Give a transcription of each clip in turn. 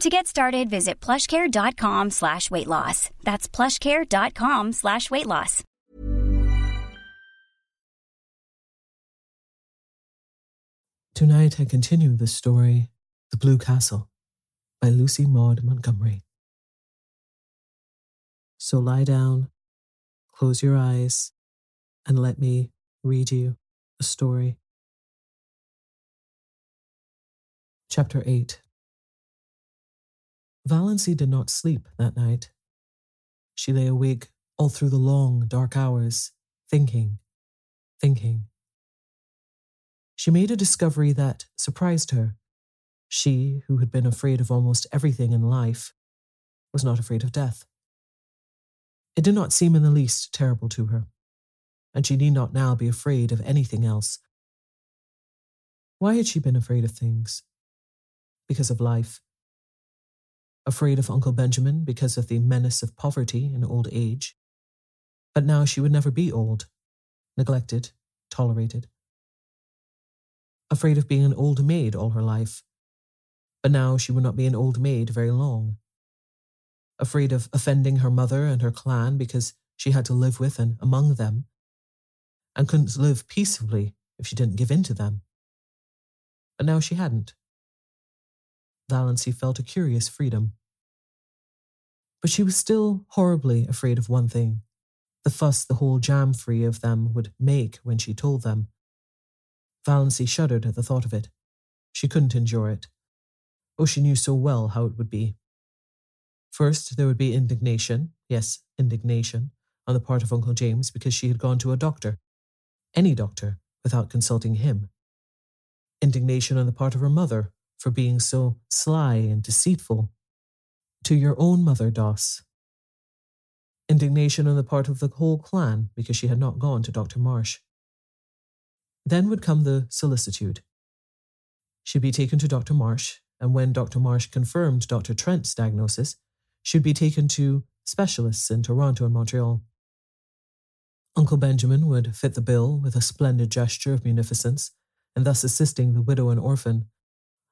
To get started, visit plushcare.com slash weight loss. That's plushcare.com slash weight loss. Tonight, I continue the story, The Blue Castle, by Lucy Maud Montgomery. So lie down, close your eyes, and let me read you a story. Chapter 8 Valancy did not sleep that night. She lay awake all through the long, dark hours, thinking, thinking. She made a discovery that surprised her. She, who had been afraid of almost everything in life, was not afraid of death. It did not seem in the least terrible to her, and she need not now be afraid of anything else. Why had she been afraid of things? Because of life. Afraid of Uncle Benjamin because of the menace of poverty and old age. But now she would never be old, neglected, tolerated afraid of being an old maid all her life. But now she would not be an old maid very long. Afraid of offending her mother and her clan because she had to live with and among them, and couldn't live peaceably if she didn't give in to them. But now she hadn't. Valancy felt a curious freedom. But she was still horribly afraid of one thing the fuss the whole jam free of them would make when she told them Valancy shuddered at the thought of it. She couldn't endure it. Oh, she knew so well how it would be. First, there would be indignation, yes, indignation, on the part of Uncle James because she had gone to a doctor, any doctor, without consulting him. Indignation on the part of her mother for being so sly and deceitful. To your own mother, Doss. Indignation on the part of the whole clan because she had not gone to Dr. Marsh. Then would come the solicitude. She'd be taken to Dr. Marsh, and when Dr. Marsh confirmed Dr. Trent's diagnosis, she'd be taken to specialists in Toronto and Montreal. Uncle Benjamin would fit the bill with a splendid gesture of munificence, and thus assisting the widow and orphan,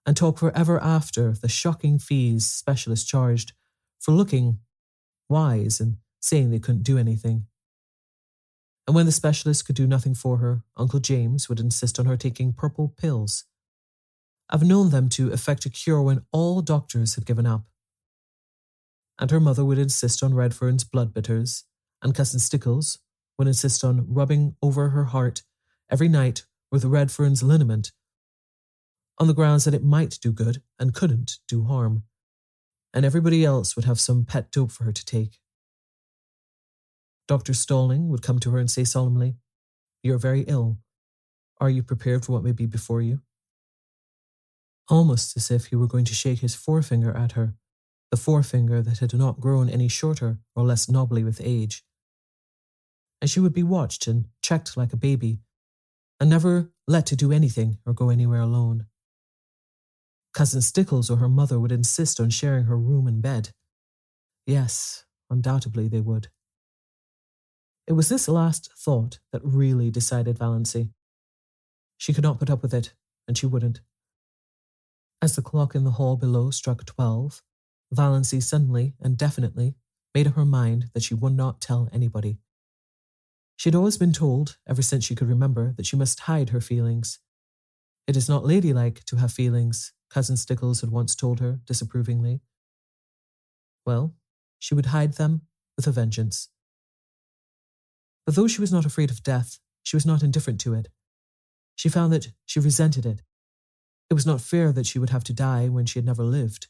and talk forever after of the shocking fees specialists charged for looking wise and saying they couldn't do anything. And when the specialist could do nothing for her, Uncle James would insist on her taking purple pills. I've known them to effect a cure when all doctors had given up. And her mother would insist on Redfern's blood bitters, and Cousin Stickles would insist on rubbing over her heart every night with Redfern's liniment, on the grounds that it might do good and couldn't do harm, and everybody else would have some pet dope for her to take. Dr. Stalling would come to her and say solemnly, You're very ill. Are you prepared for what may be before you? Almost as if he were going to shake his forefinger at her, the forefinger that had not grown any shorter or less knobbly with age and she would be watched and checked like a baby, and never let to do anything or go anywhere alone. Cousin Stickles or her mother would insist on sharing her room and bed. Yes, undoubtedly they would. It was this last thought that really decided Valancy. She could not put up with it, and she wouldn't. As the clock in the hall below struck twelve, Valancy suddenly and definitely made up her mind that she would not tell anybody. She had always been told, ever since she could remember, that she must hide her feelings. It is not ladylike to have feelings, Cousin Stickles had once told her disapprovingly. Well, she would hide them with a vengeance. But though she was not afraid of death, she was not indifferent to it. She found that she resented it. It was not fair that she would have to die when she had never lived.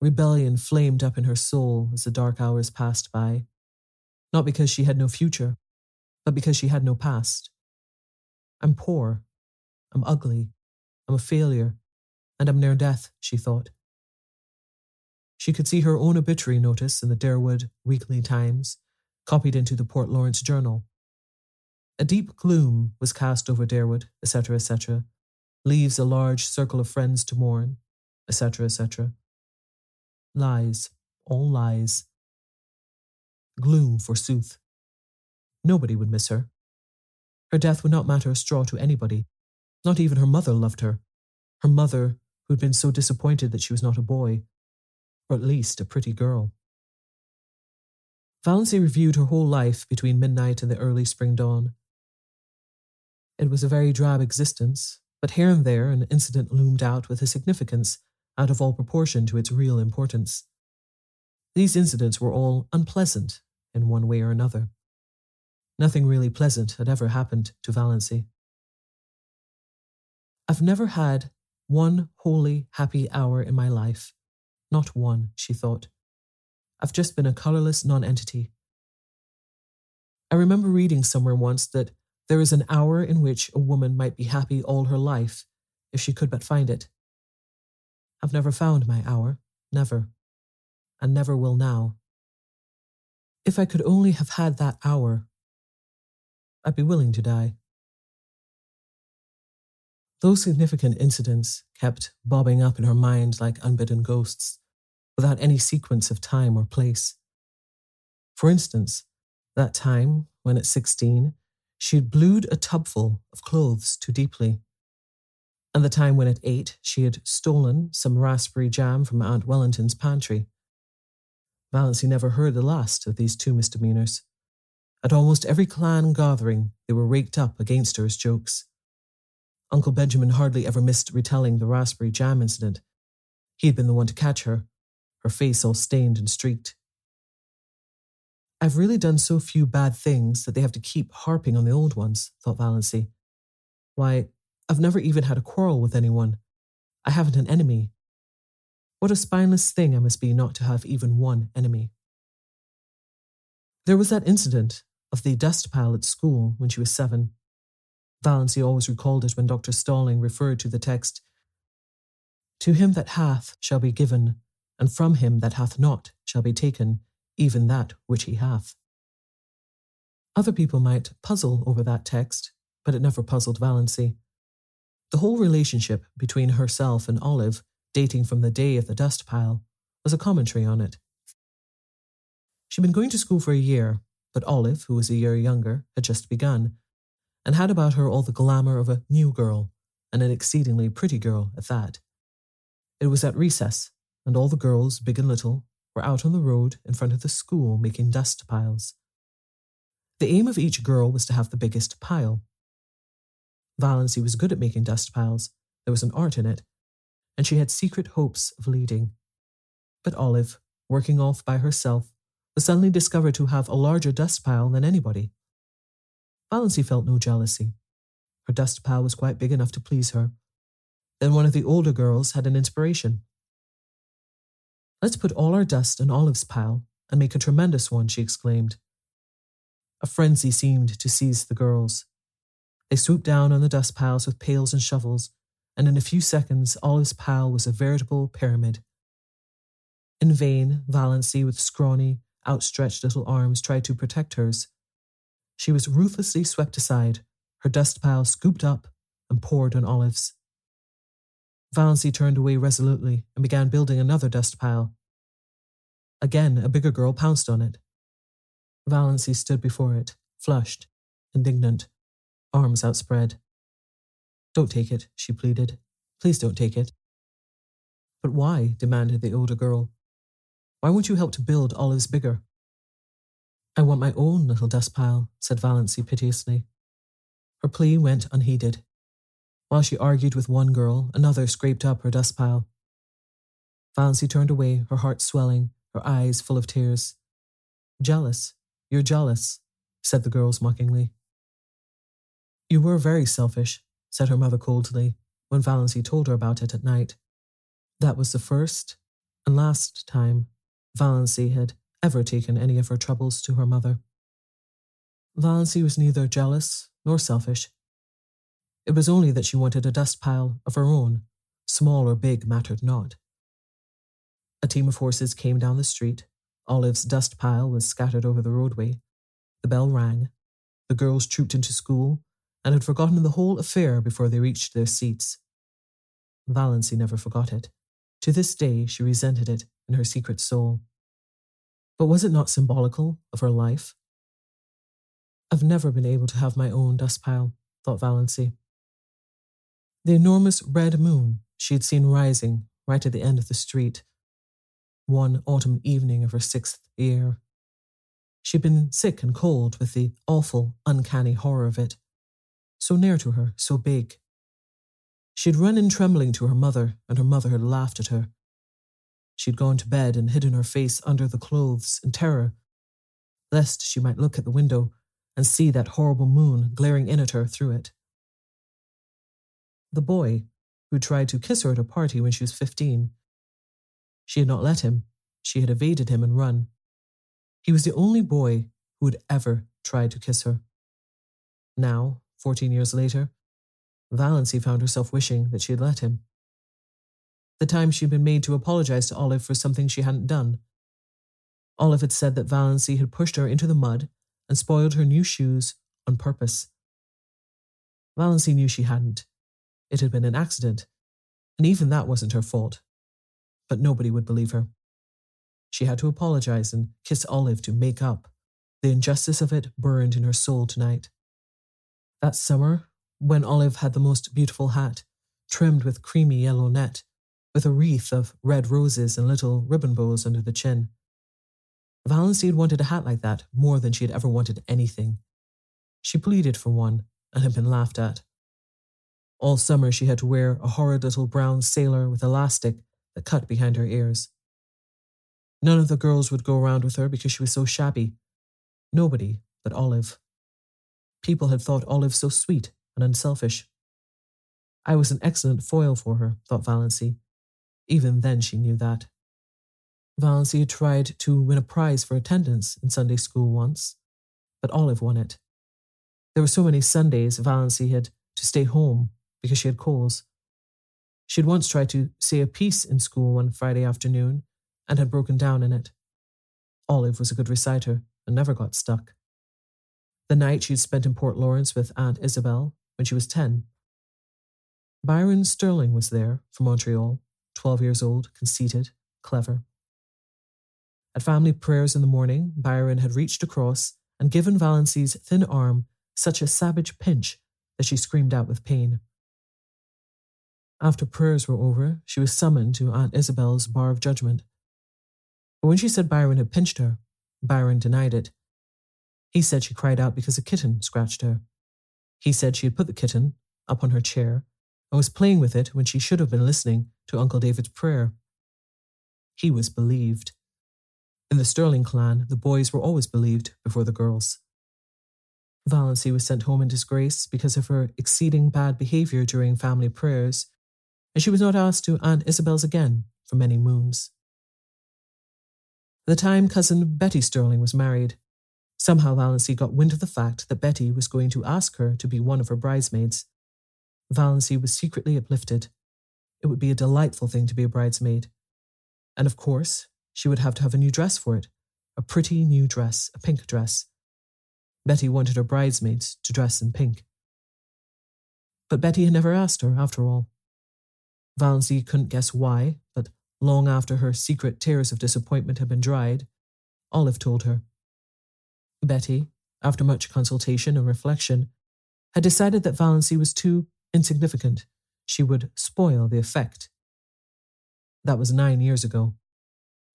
Rebellion flamed up in her soul as the dark hours passed by not because she had no future, but because she had no past. I'm poor, I'm ugly, I'm a failure, and I'm near death, she thought. She could see her own obituary notice in the Deerwood Weekly Times, copied into the Port Lawrence Journal. A deep gloom was cast over Deerwood, etc., etc., leaves a large circle of friends to mourn, etc., etc. Lies, all lies. Gloom, forsooth. Nobody would miss her. Her death would not matter a straw to anybody. Not even her mother loved her. Her mother, who had been so disappointed that she was not a boy, or at least a pretty girl. Valancy reviewed her whole life between midnight and the early spring dawn. It was a very drab existence, but here and there an incident loomed out with a significance out of all proportion to its real importance. These incidents were all unpleasant in one way or another. Nothing really pleasant had ever happened to Valancy. I've never had one holy, happy hour in my life. Not one, she thought. I've just been a colourless nonentity. I remember reading somewhere once that there is an hour in which a woman might be happy all her life if she could but find it. I've never found my hour, never, and never will now. If I could only have had that hour, I'd be willing to die. Those significant incidents kept bobbing up in her mind like unbidden ghosts, without any sequence of time or place. For instance, that time when at 16 she had blued a tubful of clothes too deeply, and the time when at 8 she had stolen some raspberry jam from Aunt Wellington's pantry. Valancy never heard the last of these two misdemeanors. At almost every clan gathering, they were raked up against her as jokes. Uncle Benjamin hardly ever missed retelling the raspberry jam incident. He had been the one to catch her, her face all stained and streaked. I've really done so few bad things that they have to keep harping on the old ones, thought Valancy. Why, I've never even had a quarrel with anyone. I haven't an enemy. What a spineless thing I must be not to have even one enemy. There was that incident of the dust pile at school when she was seven. Valancy always recalled it when Dr. Stalling referred to the text To him that hath shall be given, and from him that hath not shall be taken, even that which he hath. Other people might puzzle over that text, but it never puzzled Valancy. The whole relationship between herself and Olive, dating from the day of the dust pile, was a commentary on it. She'd been going to school for a year, but Olive, who was a year younger, had just begun, and had about her all the glamour of a new girl, and an exceedingly pretty girl at that. It was at recess, and all the girls, big and little, were out on the road in front of the school making dust piles. The aim of each girl was to have the biggest pile. Valancy was good at making dust piles, there was an art in it, and she had secret hopes of leading. But Olive, working off by herself, was suddenly discovered to have a larger dust pile than anybody. Valancy felt no jealousy. Her dust pile was quite big enough to please her. Then one of the older girls had an inspiration. Let's put all our dust in Olive's pile and make a tremendous one, she exclaimed. A frenzy seemed to seize the girls. They swooped down on the dust piles with pails and shovels, and in a few seconds Olive's pile was a veritable pyramid. In vain, Valancy, with scrawny, outstretched little arms, tried to protect hers. She was ruthlessly swept aside, her dust pile scooped up and poured on Olive's. Valancy turned away resolutely and began building another dust pile. Again, a bigger girl pounced on it. Valancy stood before it, flushed, indignant, arms outspread. Don't take it, she pleaded. Please don't take it. But why? demanded the older girl. Why won't you help to build Olive's bigger? I want my own little dust pile, said Valancy piteously. Her plea went unheeded. While she argued with one girl, another scraped up her dust pile. Valancy turned away, her heart swelling, her eyes full of tears. Jealous, you're jealous, said the girls mockingly. You were very selfish, said her mother coldly, when Valancy told her about it at night. That was the first and last time Valancy had ever taken any of her troubles to her mother. Valancy was neither jealous nor selfish. It was only that she wanted a dust pile of her own, small or big mattered not. A team of horses came down the street. Olive's dust pile was scattered over the roadway. The bell rang. The girls trooped into school and had forgotten the whole affair before they reached their seats. Valancy never forgot it. To this day, she resented it in her secret soul. But was it not symbolical of her life? I've never been able to have my own dust pile, thought Valancy. The enormous red moon she had seen rising right at the end of the street, one autumn evening of her sixth year. She'd been sick and cold with the awful, uncanny horror of it. So near to her, so big. She'd run in trembling to her mother, and her mother had laughed at her. She'd gone to bed and hidden her face under the clothes in terror, lest she might look at the window and see that horrible moon glaring in at her through it. The boy, who tried to kiss her at a party when she was fifteen, she had not let him, she had evaded him and run. He was the only boy who had ever tried to kiss her. Now, fourteen years later, Valancy found herself wishing that she had let him the time she'd been made to apologize to Olive for something she hadn't done. Olive had said that Valancy had pushed her into the mud and spoiled her new shoes on purpose. Valancy knew she hadn't. It had been an accident, and even that wasn't her fault. But nobody would believe her. She had to apologize and kiss Olive to make up. The injustice of it burned in her soul tonight. That summer, when Olive had the most beautiful hat, trimmed with creamy yellow net, with a wreath of red roses and little ribbon bows under the chin. Had wanted a hat like that more than she had ever wanted anything. She pleaded for one and had been laughed at. All summer she had to wear a horrid little brown sailor with elastic that cut behind her ears. None of the girls would go around with her because she was so shabby. Nobody but Olive. People had thought Olive so sweet and unselfish. I was an excellent foil for her, thought Valancy, Even then, she knew that. Valancy had tried to win a prize for attendance in Sunday school once, but Olive won it. There were so many Sundays Valancy had to stay home because she had colds. She had once tried to say a piece in school one Friday afternoon and had broken down in it. Olive was a good reciter and never got stuck. The night she had spent in Port Lawrence with Aunt Isabel when she was 10. Byron Stirling was there from Montreal, 12 years old, conceited, clever. At family prayers in the morning, Byron had reached across and given Valancy's thin arm such a savage pinch that she screamed out with pain. After prayers were over, she was summoned to Aunt Isabel's bar of judgment. But when she said Byron had pinched her, Byron denied it. He said she cried out because a kitten scratched her. He said she had put the kitten up on her chair and was playing with it when she should have been listening to Uncle David's prayer. He was believed. In the Stirling clan, the boys were always believed before the girls. Valancy was sent home in disgrace because of her exceeding bad behavior during family prayers, and she was not asked to Aunt Isabel's again for many moons. At the time cousin Betty Stirling was married, somehow Valancy got wind of the fact that Betty was going to ask her to be one of her bridesmaids. Valancy was secretly uplifted. It would be a delightful thing to be a bridesmaid. And of course, she would have to have a new dress for it a pretty new dress, a pink dress. Betty wanted her bridesmaids to dress in pink. But Betty had never asked her, after all. Valancy couldn't guess why, but long after her secret tears of disappointment had been dried, Olive told her. Betty, after much consultation and reflection, had decided that Valancy was too insignificant. She would spoil the effect. That was nine years ago.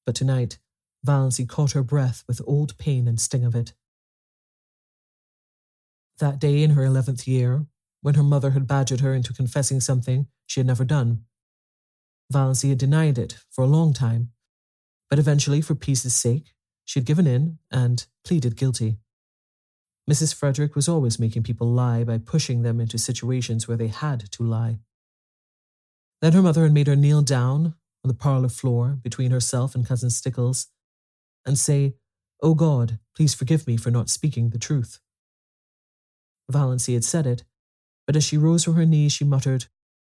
But tonight, Valancy caught her breath with old pain and sting of it. That day in her eleventh year, when her mother had badgered her into confessing something she had never done, Valancy had denied it for a long time, but eventually, for peace's sake, she had given in and pleaded guilty. Mrs. Frederick was always making people lie by pushing them into situations where they had to lie. Then her mother had made her kneel down on the parlor floor between herself and Cousin Stickles and say, Oh God, please forgive me for not speaking the truth. Valancy had said it, but as she rose from her knees, she muttered,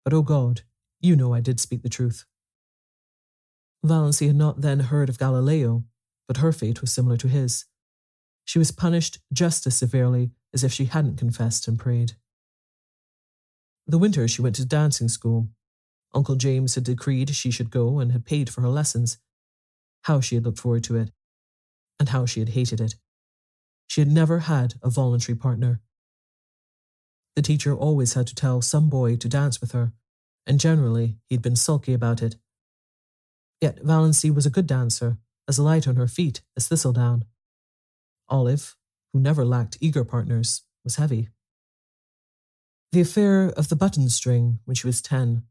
But oh God, you know I did speak the truth. Valancy had not then heard of Galileo, but her fate was similar to his. She was punished just as severely as if she hadn't confessed and prayed. The winter she went to dancing school. Uncle James had decreed she should go and had paid for her lessons. How she had looked forward to it, and how she had hated it. She had never had a voluntary partner. The teacher always had to tell some boy to dance with her, and generally he'd been sulky about it. Yet Valancy was a good dancer, as light on her feet as thistledown. Olive, who never lacked eager partners, was heavy. The affair of the button string when she was ten.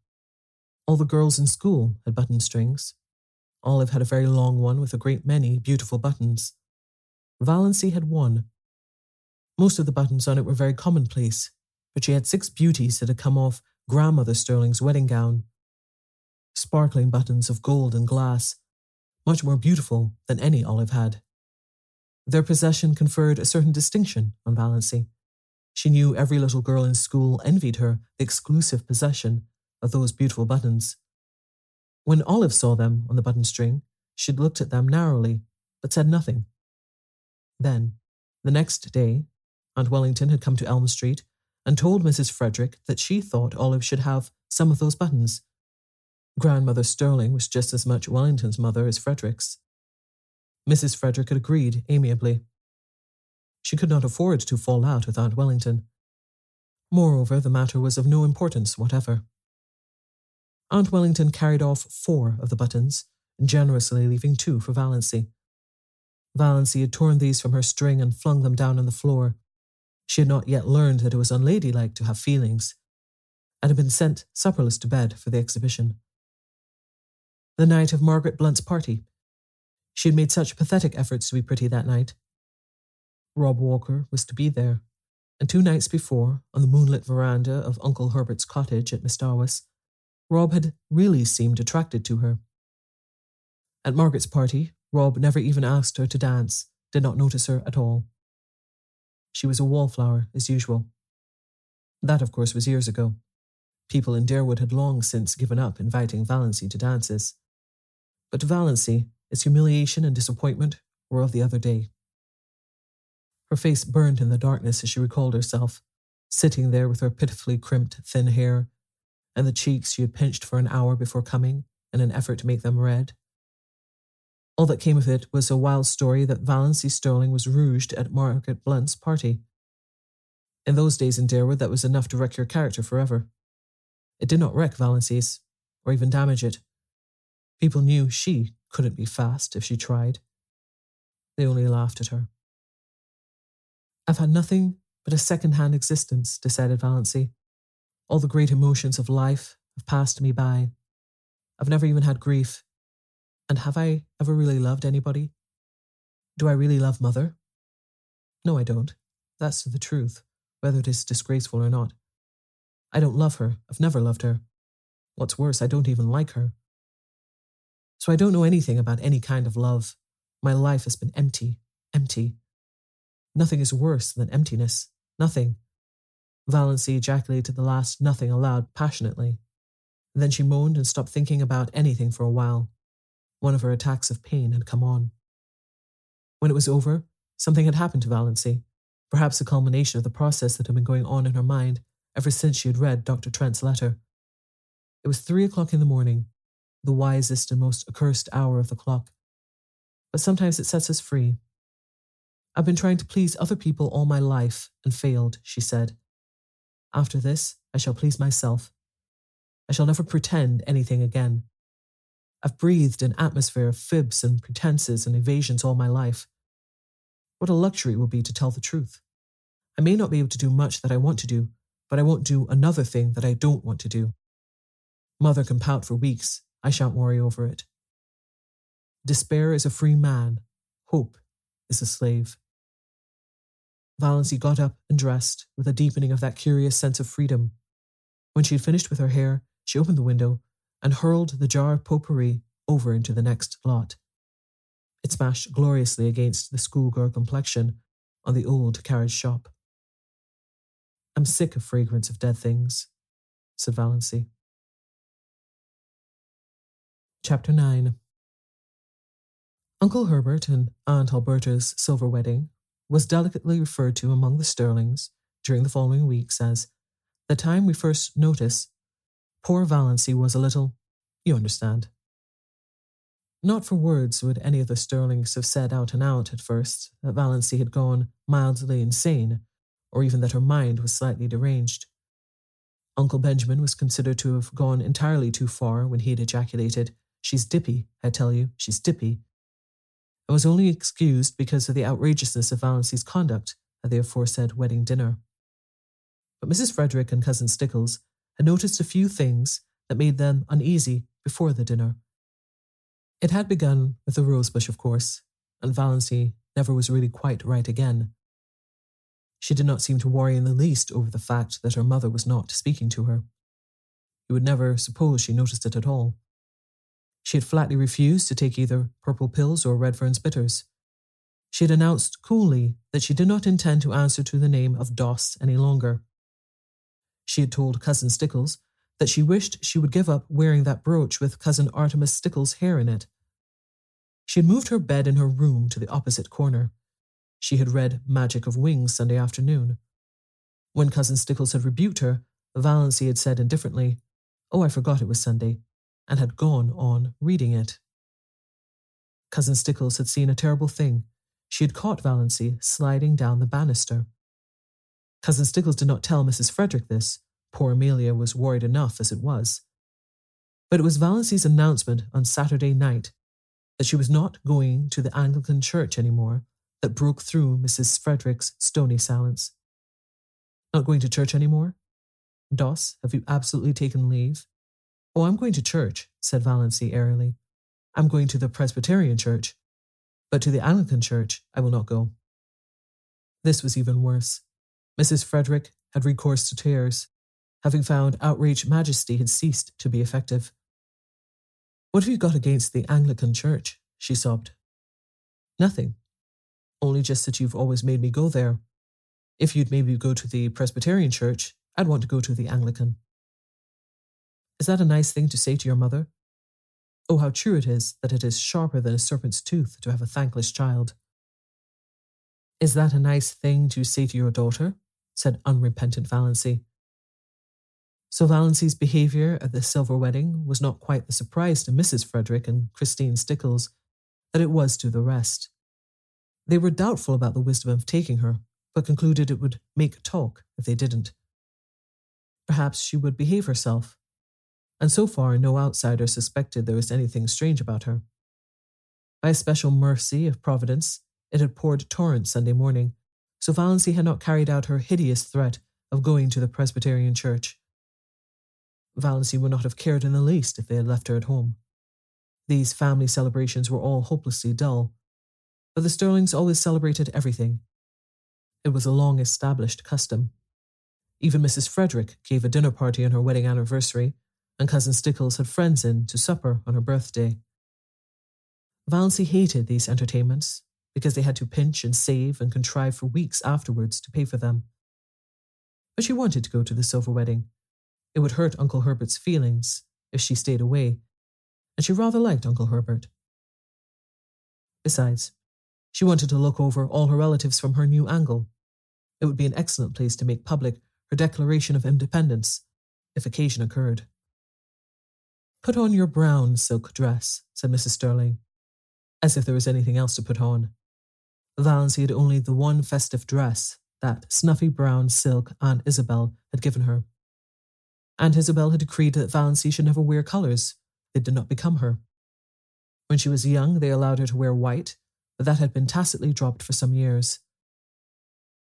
All the girls in school had button strings. Olive had a very long one with a great many beautiful buttons. Valancy had one. Most of the buttons on it were very commonplace, but she had six beauties that had come off grandmother Stirling's wedding gown. Sparkling buttons of gold and glass, much more beautiful than any Olive had. Their possession conferred a certain distinction on Valancy. She knew every little girl in school envied her the exclusive possession of those beautiful buttons. When Olive saw them on the button string, she looked at them narrowly, but said nothing. Then, the next day, Aunt Wellington had come to Elm Street and told Mrs. Frederick that she thought Olive should have some of those buttons. Grandmother Stirling was just as much Wellington's mother as Frederick's. Mrs. Frederick had agreed amiably. She could not afford to fall out with Aunt Wellington. Moreover, the matter was of no importance whatever. Aunt Wellington carried off four of the buttons, generously leaving two for Valancy. Valancy had torn these from her string and flung them down on the floor, she had not yet learned that it was unladylike to have feelings, and had been sent supperless to bed for the exhibition. The night of Margaret Blunt's party. She had made such pathetic efforts to be pretty that night. Rob Walker was to be there, and two nights before, on the moonlit veranda of Uncle Herbert's cottage at Mistawis, Rob had really seemed attracted to her. At Margaret's party, Rob never even asked her to dance, did not notice her at all. She was a wallflower, as usual. That, of course, was years ago. People in Deerwood had long since given up inviting Valancy to dances. But to Its humiliation and disappointment were of the other day. Her face burned in the darkness as she recalled herself, sitting there with her pitifully crimped thin hair, and the cheeks she had pinched for an hour before coming in an effort to make them red. All that came of it was a wild story that Valancy Stirling was rouged at Margaret Blunt's party. In those days in Deerwood, that was enough to wreck your character forever. It did not wreck Valancy's, or even damage it. People knew she couldn't be fast if she tried. They only laughed at her. I've had nothing but a second hand existence, decided Valancy. All the great emotions of life have passed me by. I've never even had grief. And have I ever really loved anybody? Do I really love Mother? No, I don't. That's the truth, whether it is disgraceful or not. I don't love her. I've never loved her. What's worse, I don't even like her. So I don't know anything about any kind of love. My life has been empty, empty. Nothing is worse than emptiness. Nothing. Valancy ejaculated the last nothing aloud passionately. then she moaned and stopped thinking about anything for a while. One of her attacks of pain had come on. When it was over, something had happened to Valancy, perhaps a culmination of the process that had been going on in her mind ever since she had read Dr. Trent's letter. It was three o'clock in the morning, the wisest and most accursed hour of the clock. But sometimes it sets us free, I've been trying to please other people all my life and failed, she said. After this, I shall please myself. I shall never pretend anything again. I've breathed an atmosphere of fibs and pretenses and evasions all my life. What a luxury it will be to tell the truth. I may not be able to do much that I want to do, but I won't do another thing that I don't want to do. Mother can pout for weeks. I shan't worry over it. Despair is a free man. Hope is a slave. Valancy got up and dressed, with a deepening of that curious sense of freedom. When she had finished with her hair, she opened the window and hurled the jar of potpourri over into the next lot. It smashed gloriously against the schoolgirl complexion on the old carriage shop. I'm sick of fragrance of dead things, said Valancy. Chapter 9 Uncle Herbert and Aunt Alberta's silver wedding was delicately referred to among the Stirlings during the following weeks as the time we first notice poor Valancy was a little, you understand. Not for words would any of the Stirlings have said out and out at first that Valancy had gone mildly insane, or even that her mind was slightly deranged. Uncle Benjamin was considered to have gone entirely too far when he had ejaculated, She's dippy, I tell you, she's dippy, I was only excused because of the outrageousness of Valancy's conduct at the aforesaid wedding dinner. But Mrs. Frederick and Cousin Stickles had noticed a few things that made them uneasy before the dinner. It had begun with the rosebush, of course, and Valancy never was really quite right again. She did not seem to worry in the least over the fact that her mother was not speaking to her. You would never suppose she noticed it at all. She had flatly refused to take either purple pills or Redfern's bitters. She had announced coolly that she did not intend to answer to the name of Doss any longer. She had told Cousin Stickles that she wished she would give up wearing that brooch with Cousin Artemis Stickles' hair in it. She had moved her bed in her room to the opposite corner. She had read Magic of Wings Sunday afternoon. When Cousin Stickles had rebuked her, Valancy had said indifferently, Oh, I forgot it was Sunday and had gone on reading it. Cousin Stickles had seen a terrible thing. She had caught Valancy sliding down the banister. Cousin Stickles did not tell Mrs. Frederick this. Poor Amelia was worried enough as it was. But it was Valancy's announcement on Saturday night that she was not going to the Anglican church anymore that broke through Mrs. Frederick's stony silence. Not going to church anymore? Doss, have you absolutely taken leave? Oh, I'm going to church, said Valancy airily. I'm going to the Presbyterian church, but to the Anglican church I will not go. This was even worse. Mrs. Frederick had recourse to tears. having found outraged majesty had ceased to be effective. What have you got against the Anglican Church? she sobbed. Nothing. Only just that you've always made me go there. If you'd maybe go to the Presbyterian Church, I'd want to go to the Anglican. Is that a nice thing to say to your mother? Oh, how true it is that it is sharper than a serpent's tooth to have a thankless child. Is that a nice thing to say to your daughter? said unrepentant Valancy. So Valancy's behaviour at the silver wedding was not quite the surprise to Mrs. Frederick and Christine Stickles that it was to the rest. They were doubtful about the wisdom of taking her, but concluded it would make talk if they didn't. Perhaps she would behave herself, and so far no outsider suspected there was anything strange about her. By a special mercy of Providence, it had poured torrents Sunday morning, so Valancy had not carried out her hideous threat of going to the Presbyterian church. Valancy would not have cared in the least if they had left her at home. These family celebrations were all hopelessly dull, but the Stirlings always celebrated everything. It was a long established custom. Even Mrs. Frederick gave a dinner party on her wedding anniversary, and Cousin Stickles had friends in to supper on her birthday. Valancy hated these entertainments because they had to pinch and save and contrive for weeks afterwards to pay for them. But she wanted to go to the silver wedding, it would hurt Uncle Herbert's feelings if she stayed away, and she rather liked Uncle Herbert. Besides, she wanted to look over all her relatives from her new angle. It would be an excellent place to make public her Declaration of Independence, if occasion occurred. Put on your brown silk dress, said Mrs. Stirling, as if there was anything else to put on. Valancy had only the one festive dress, that snuffy brown silk Aunt Isabel had given her. Aunt Isabel had decreed that Valancy should never wear colours. They did not become her. When she was young, they allowed her to wear white, but that had been tacitly dropped for some years.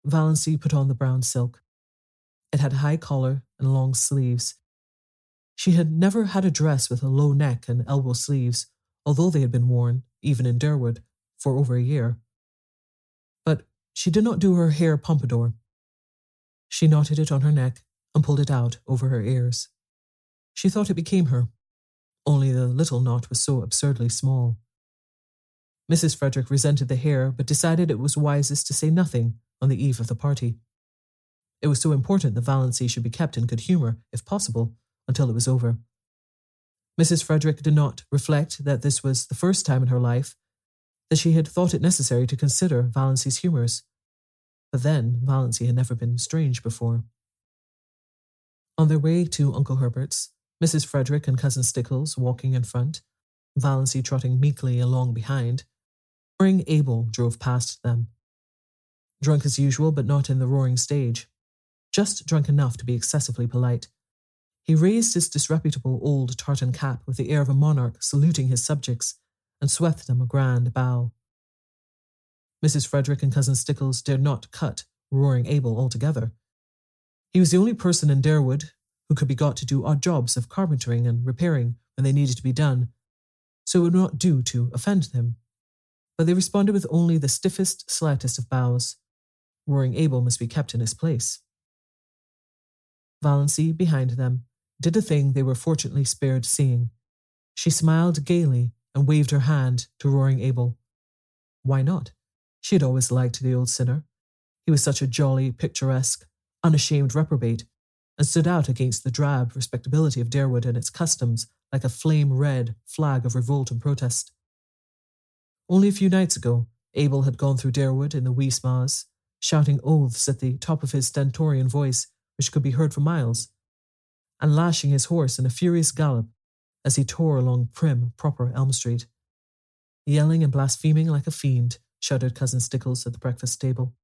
Valancy put on the brown silk. It had high collar and long sleeves. She had never had a dress with a low neck and elbow sleeves, although they had been worn, even in Deerwood, for over a year. But she did not do her hair pompadour. She knotted it on her neck and pulled it out over her ears. She thought it became her, only the little knot was so absurdly small. Mrs. Frederick resented the hair, but decided it was wisest to say nothing on the eve of the party. It was so important that Valancy should be kept in good humour, if possible, until it was over. Mrs. Frederick did not reflect that this was the first time in her life that she had thought it necessary to consider Valancy's humours. But then, Valancy had never been strange before. On their way to Uncle Herbert's, Mrs. Frederick and Cousin Stickles walking in front, Valancy trotting meekly along behind, Roaring Abel drove past them. Drunk as usual, but not in the roaring stage. Just drunk enough to be excessively polite. He raised his disreputable old tartan cap with the air of a monarch saluting his subjects, and swept them a grand bow. Mrs. Frederick and Cousin Stickles dared not cut Roaring Abel altogether, he was the only person in Deerwood who could be got to do odd jobs of carpentering and repairing when they needed to be done, so it would not do to offend them. But they responded with only the stiffest, slightest of bows. Roaring Abel must be kept in his place. Valancy, behind them, did a thing they were fortunately spared seeing. She smiled gaily and waved her hand to Roaring Abel. Why not? She had always liked the old sinner. He was such a jolly, picturesque, unashamed reprobate, and stood out against the drab respectability of Deerwood and its customs like a flame red flag of revolt and protest. Only a few nights ago, Abel had gone through Deerwood in the wee sma's, shouting oaths at the top of his stentorian voice, which could be heard for miles, and lashing his horse in a furious gallop as he tore along prim, proper Elm Street. Yelling and blaspheming like a fiend, shouted Cousin Stickles at the breakfast table.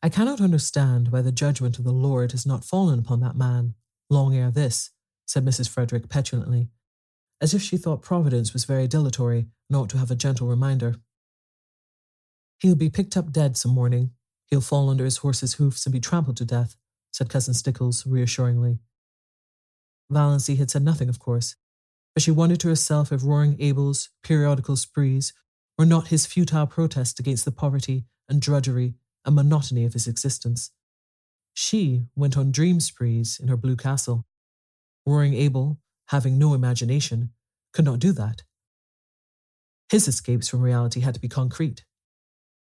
I cannot understand why the judgment of the Lord has not fallen upon that man, long ere this, said Mrs. Frederick petulantly, as if she thought Providence was very dilatory ought to have a gentle reminder. He'll be picked up dead some morning. He'll fall under his horse's hoofs and be trampled to death, said Cousin Stickles reassuringly. Valancy had said nothing, of course, but she wondered to herself if Roaring Abel's periodical sprees were not his futile protest against the poverty and drudgery and monotony of his existence. She went on dream sprees in her blue castle. Roaring Abel, having no imagination, could not do that. His escapes from reality had to be concrete.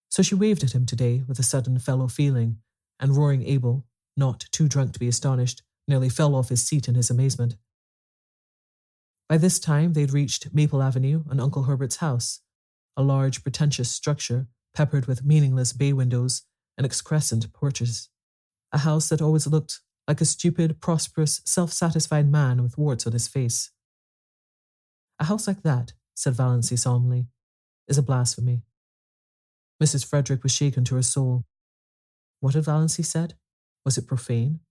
So she waved at him today with a sudden fellow feeling, and Roaring Abel, not too drunk to be astonished, nearly fell off his seat in his amazement. By this time, they'd reached Maple Avenue and Uncle Herbert's house, a large, pretentious structure peppered with meaningless bay windows and excrescent porches. A house that always looked like a stupid, prosperous, self satisfied man with warts on his face. A house like that, said Valancy solemnly, is a blasphemy. Mrs. Frederick was shaken to her soul. What had Valancy said? Was it profane?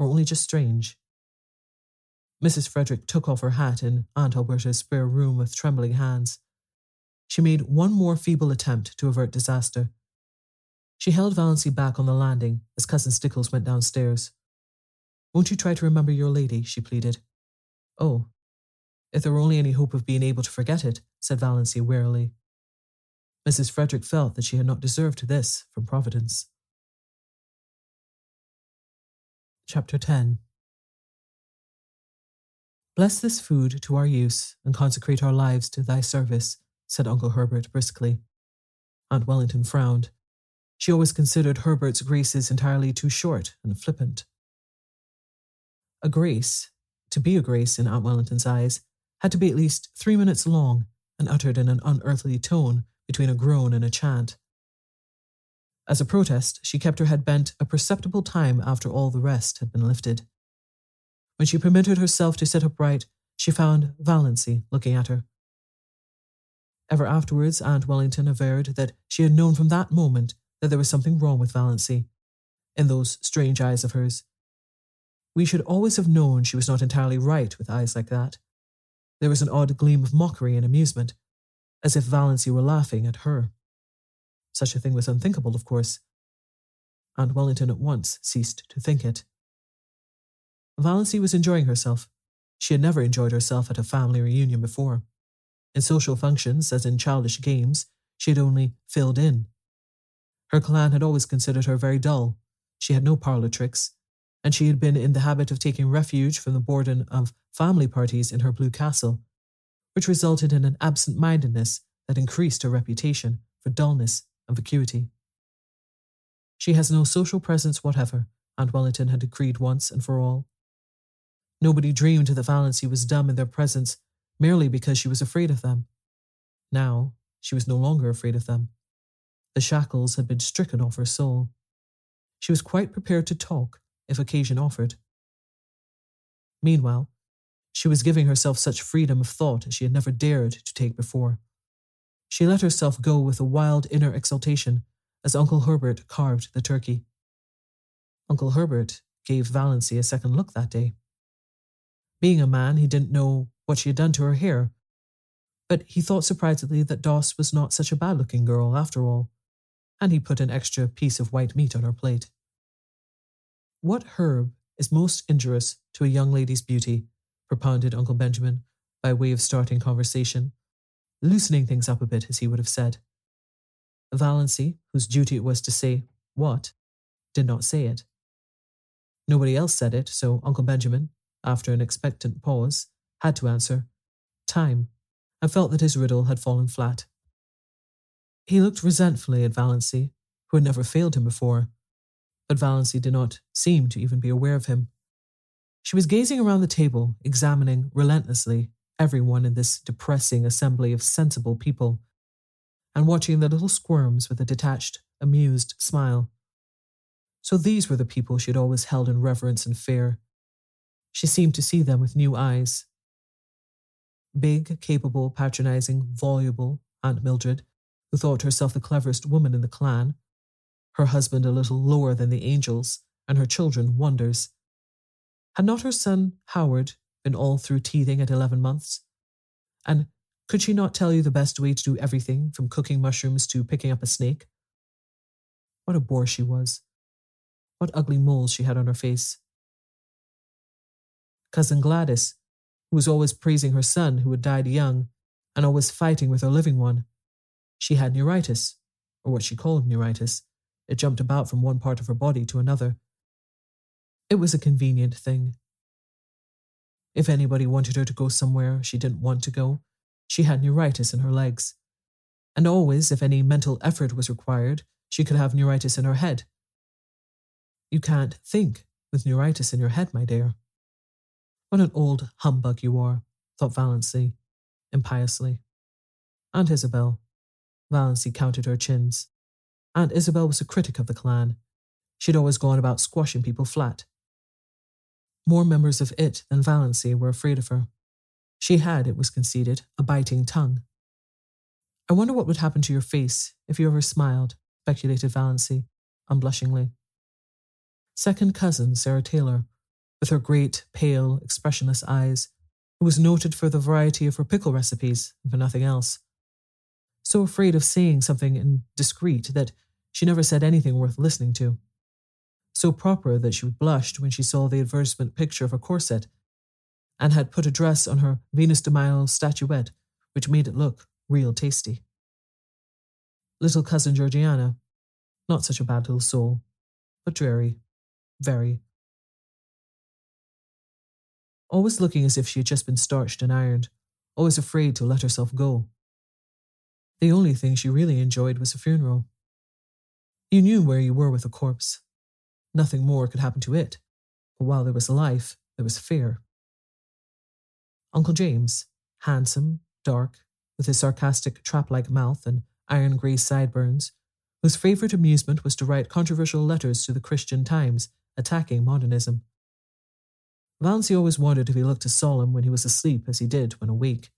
Or only just strange? Mrs. Frederick took off her hat in Aunt Alberta's spare room with trembling hands. She made one more feeble attempt to avert disaster. She held Valancy back on the landing as Cousin Stickles went downstairs. Won't you try to remember your lady? she pleaded. Oh, if there were only any hope of being able to forget it, said Valancy wearily. Mrs. Frederick felt that she had not deserved this from Providence. Chapter 10 Bless this food to our use and consecrate our lives to thy service, said Uncle Herbert briskly. Aunt Wellington frowned. She always considered Herbert's graces entirely too short and flippant. A grace, to be a grace in Aunt Wellington's eyes, had to be at least three minutes long and uttered in an unearthly tone between a groan and a chant. As a protest, she kept her head bent a perceptible time after all the rest had been lifted. When she permitted herself to sit upright, she found Valancy looking at her. Ever afterwards, Aunt Wellington averred that she had known from that moment that there was something wrong with Valancy, in those strange eyes of hers. We should always have known she was not entirely right with eyes like that. There was an odd gleam of mockery and amusement, as if Valancy were laughing at her. Such a thing was unthinkable, of course. Aunt Wellington at once ceased to think it. Valancy was enjoying herself. She had never enjoyed herself at a family reunion before. In social functions, as in childish games, she had only filled in. Her clan had always considered her very dull. She had no parlour tricks, and she had been in the habit of taking refuge from the boredom of family parties in her blue castle, which resulted in an absent mindedness that increased her reputation for dullness and vacuity. She has no social presence whatever, Aunt Wellington had decreed once and for all. Nobody dreamed that Valancy was dumb in their presence merely because she was afraid of them. Now, she was no longer afraid of them. The shackles had been stricken off her soul. She was quite prepared to talk if occasion offered. Meanwhile, she was giving herself such freedom of thought as she had never dared to take before. She let herself go with a wild inner exultation as Uncle Herbert carved the turkey. Uncle Herbert gave Valancy a second look that day. Being a man, he didn't know what she had done to her hair, but he thought surprisedly that Doss was not such a bad looking girl after all, and he put an extra piece of white meat on her plate. What herb is most injurious to a young lady's beauty? propounded Uncle Benjamin, by way of starting conversation, loosening things up a bit, as he would have said. Valancy, whose duty it was to say what, did not say it. Nobody else said it, so Uncle Benjamin, after an expectant pause, had to answer, Time, and felt that his riddle had fallen flat. He looked resentfully at Valancy, who had never failed him before, but Valancy did not seem to even be aware of him. She was gazing around the table, examining relentlessly everyone in this depressing assembly of sensible people, and watching the little squirms with a detached, amused smile. So these were the people she had always held in reverence and fear, she seemed to see them with new eyes. Big, capable, patronizing, voluble Aunt Mildred, who thought herself the cleverest woman in the clan, her husband a little lower than the angels, and her children wonders. Had not her son, Howard, been all through teething at eleven months? And could she not tell you the best way to do everything, from cooking mushrooms to picking up a snake? What a bore she was. What ugly moles she had on her face. Cousin Gladys, who was always praising her son who had died young and always fighting with her living one. She had neuritis, or what she called neuritis. It jumped about from one part of her body to another, It was a convenient thing. If anybody wanted her to go somewhere she didn't want to go, she had neuritis in her legs. And always, if any mental effort was required, she could have neuritis in her head. You can't think with neuritis in your head, my dear. What an old humbug you are, thought Valancy, impiously. Aunt Isabel. Valancy counted her chins. Aunt Isabel was a critic of the clan. She'd always gone about squashing people flat. More members of it than Valancy were afraid of her. She had, it was conceded, a biting tongue. I wonder what would happen to your face if you ever smiled, speculated Valancy, unblushingly. Second cousin Sarah Taylor, with her great, pale, expressionless eyes, who was noted for the variety of her pickle recipes, and for nothing else. So afraid of saying something indiscreet that she never said anything worth listening to. So proper that she blushed when she saw the advertisement picture of a corset, and had put a dress on her Venus de Milo statuette, which made it look real tasty. Little cousin Georgiana, not such a bad little soul, but dreary, very. Always looking as if she had just been starched and ironed, always afraid to let herself go. The only thing she really enjoyed was a funeral. You knew where you were with a corpse. Nothing more could happen to it, but while there was life, there was fear. Uncle James, handsome, dark, with his sarcastic trap like mouth and iron grey sideburns, whose favourite amusement was to write controversial letters to the Christian Times attacking modernism. Valancy always wondered if he looked as solemn when he was asleep as he did when awake.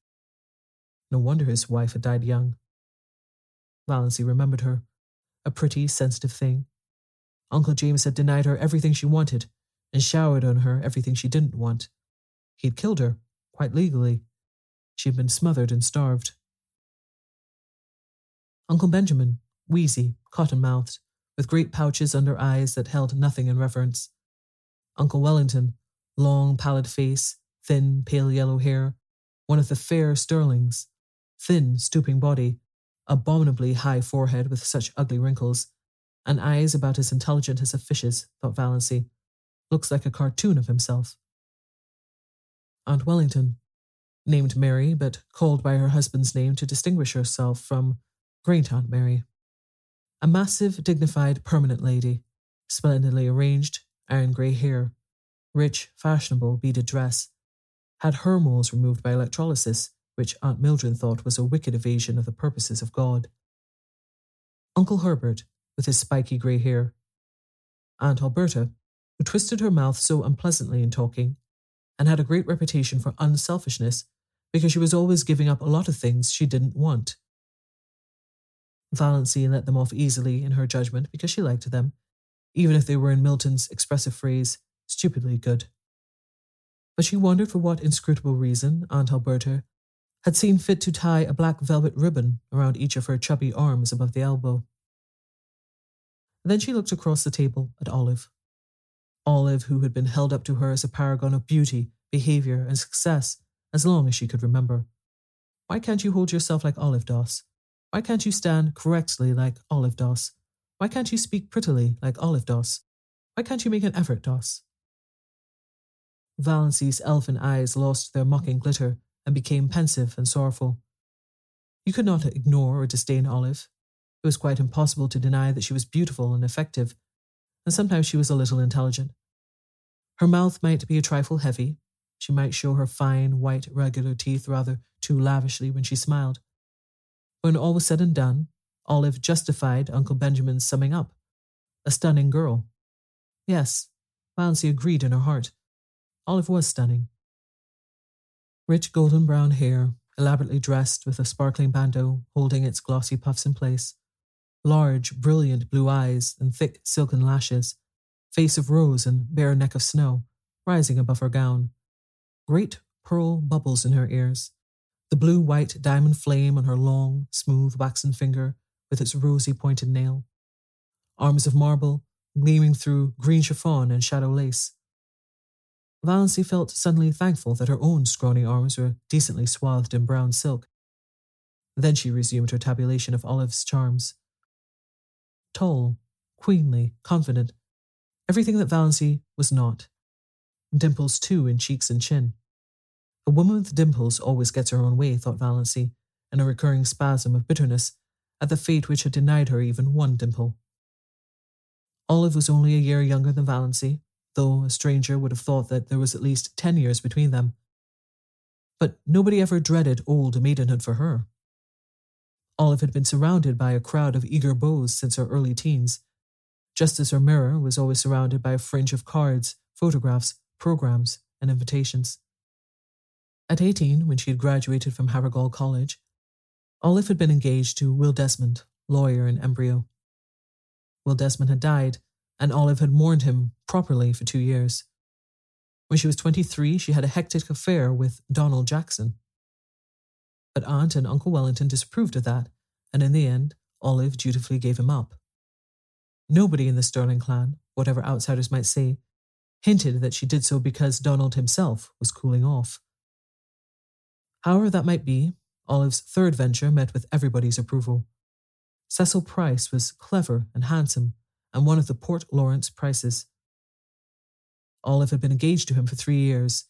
No wonder his wife had died young. Valancy remembered her, a pretty, sensitive thing. Uncle James had denied her everything she wanted and showered on her everything she didn't want. He had killed her, quite legally. She had been smothered and starved. Uncle Benjamin, wheezy, cotton mouthed, with great pouches under eyes that held nothing in reverence. Uncle Wellington, long, pallid face, thin, pale yellow hair, one of the fair Stirlings, thin, stooping body, abominably high forehead with such ugly wrinkles, and eyes about as intelligent as a fish's, thought Valancy. Looks like a cartoon of himself. Aunt Wellington, named Mary, but called by her husband's name to distinguish herself from Great Aunt Mary. A massive, dignified, permanent lady, splendidly arranged, iron grey hair, rich, fashionable, beaded dress, had her moles removed by electrolysis, which Aunt Mildred thought was a wicked evasion of the purposes of God. Uncle Herbert, with his spiky grey hair. Aunt Alberta, who twisted her mouth so unpleasantly in talking, and had a great reputation for unselfishness because she was always giving up a lot of things she didn't want. Valancy let them off easily in her judgment because she liked them, even if they were in Milton's expressive phrase, stupidly good. But she wondered for what inscrutable reason Aunt Alberta had seen fit to tie a black velvet ribbon around each of her chubby arms above the elbow. Then she looked across the table at Olive. Olive, who had been held up to her as a paragon of beauty, behaviour, and success as long as she could remember. Why can't you hold yourself like Olive Doss? Why can't you stand correctly like Olive Doss? Why can't you speak prettily like Olive Doss? Why can't you make an effort, Doss? Valancy's elfin eyes lost their mocking glitter and became pensive and sorrowful. You could not ignore or disdain Olive. It was quite impossible to deny that she was beautiful and effective, and sometimes she was a little intelligent. Her mouth might be a trifle heavy. She might show her fine, white, regular teeth rather too lavishly when she smiled. When all was said and done, Olive justified Uncle Benjamin's summing up. A stunning girl. Yes, Valancy agreed in her heart. Olive was stunning. Rich golden brown hair, elaborately dressed with a sparkling bandeau holding its glossy puffs in place. Large, brilliant blue eyes and thick silken lashes. Face of rose and bare neck of snow, rising above her gown. Great pearl bubbles in her ears the blue white diamond flame on her long, smooth waxen finger with its rosy pointed nail, arms of marble gleaming through green chiffon and shadow lace. Valancy felt suddenly thankful that her own scrawny arms were decently swathed in brown silk. Then she resumed her tabulation of Olive's charms. Tall, queenly, confident, everything that Valancy was not. Dimples, too, in cheeks and chin. A woman with dimples always gets her own way, thought Valancy, in a recurring spasm of bitterness at the fate which had denied her even one dimple. Olive was only a year younger than Valancy, though a stranger would have thought that there was at least ten years between them. But nobody ever dreaded old maidenhood for her. Olive had been surrounded by a crowd of eager beaux since her early teens, just as her mirror was always surrounded by a fringe of cards, photographs, programs, and invitations. At 18, when she had graduated from Havergal College, Olive had been engaged to Will Desmond, lawyer in embryo. Will Desmond had died, and Olive had mourned him properly for two years. When she was 23, she had a hectic affair with Donald Jackson. But Aunt and Uncle Wellington disapproved of that, and in the end, Olive dutifully gave him up. Nobody in the Stirling clan, whatever outsiders might say, hinted that she did so because Donald himself was cooling off. However that might be, Olive's third venture met with everybody's approval. Cecil Price was clever and handsome, and one of the Port Lawrence Prices. Olive had been engaged to him for three years.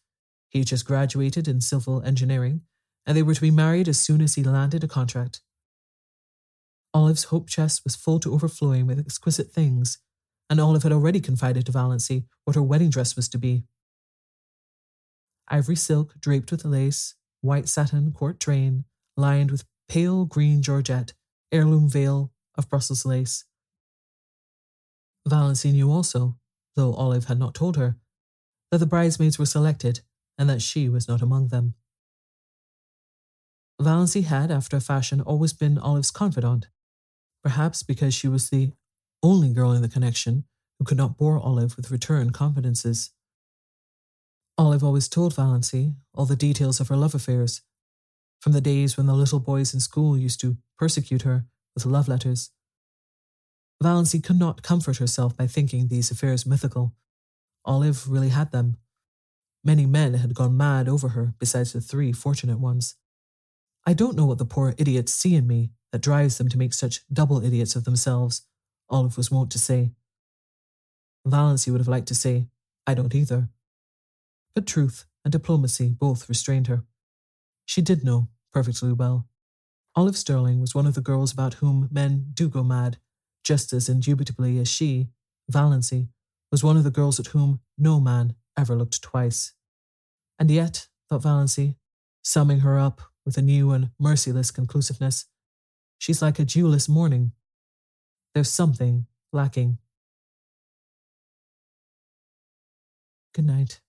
He had just graduated in civil engineering, and they were to be married as soon as he landed a contract. Olive's hope chest was full to overflowing with exquisite things, and Olive had already confided to Valancy what her wedding dress was to be. Ivory silk draped with lace, white satin court train, lined with pale green georgette, heirloom veil of Brussels lace. Valancy knew also, though Olive had not told her, that the bridesmaids were selected and that she was not among them. Valancy had, after a fashion, always been Olive's confidant, perhaps because she was the only girl in the connection who could not bore Olive with return confidences. Olive always told Valancy all the details of her love affairs, from the days when the little boys in school used to persecute her with love letters. Valancy could not comfort herself by thinking these affairs mythical. Olive really had them. Many men had gone mad over her besides the three fortunate ones. I don't know what the poor idiots see in me that drives them to make such double idiots of themselves, Olive was wont to say. Valancy would have liked to say, I don't either. But truth and diplomacy both restrained her. She did know perfectly well. Olive Stirling was one of the girls about whom men do go mad, just as indubitably as she, Valancy, was one of the girls at whom no man ever looked twice. And yet, thought Valancy, summing her up with a new and merciless conclusiveness, she's like a dewless morning. There's something lacking. Good night.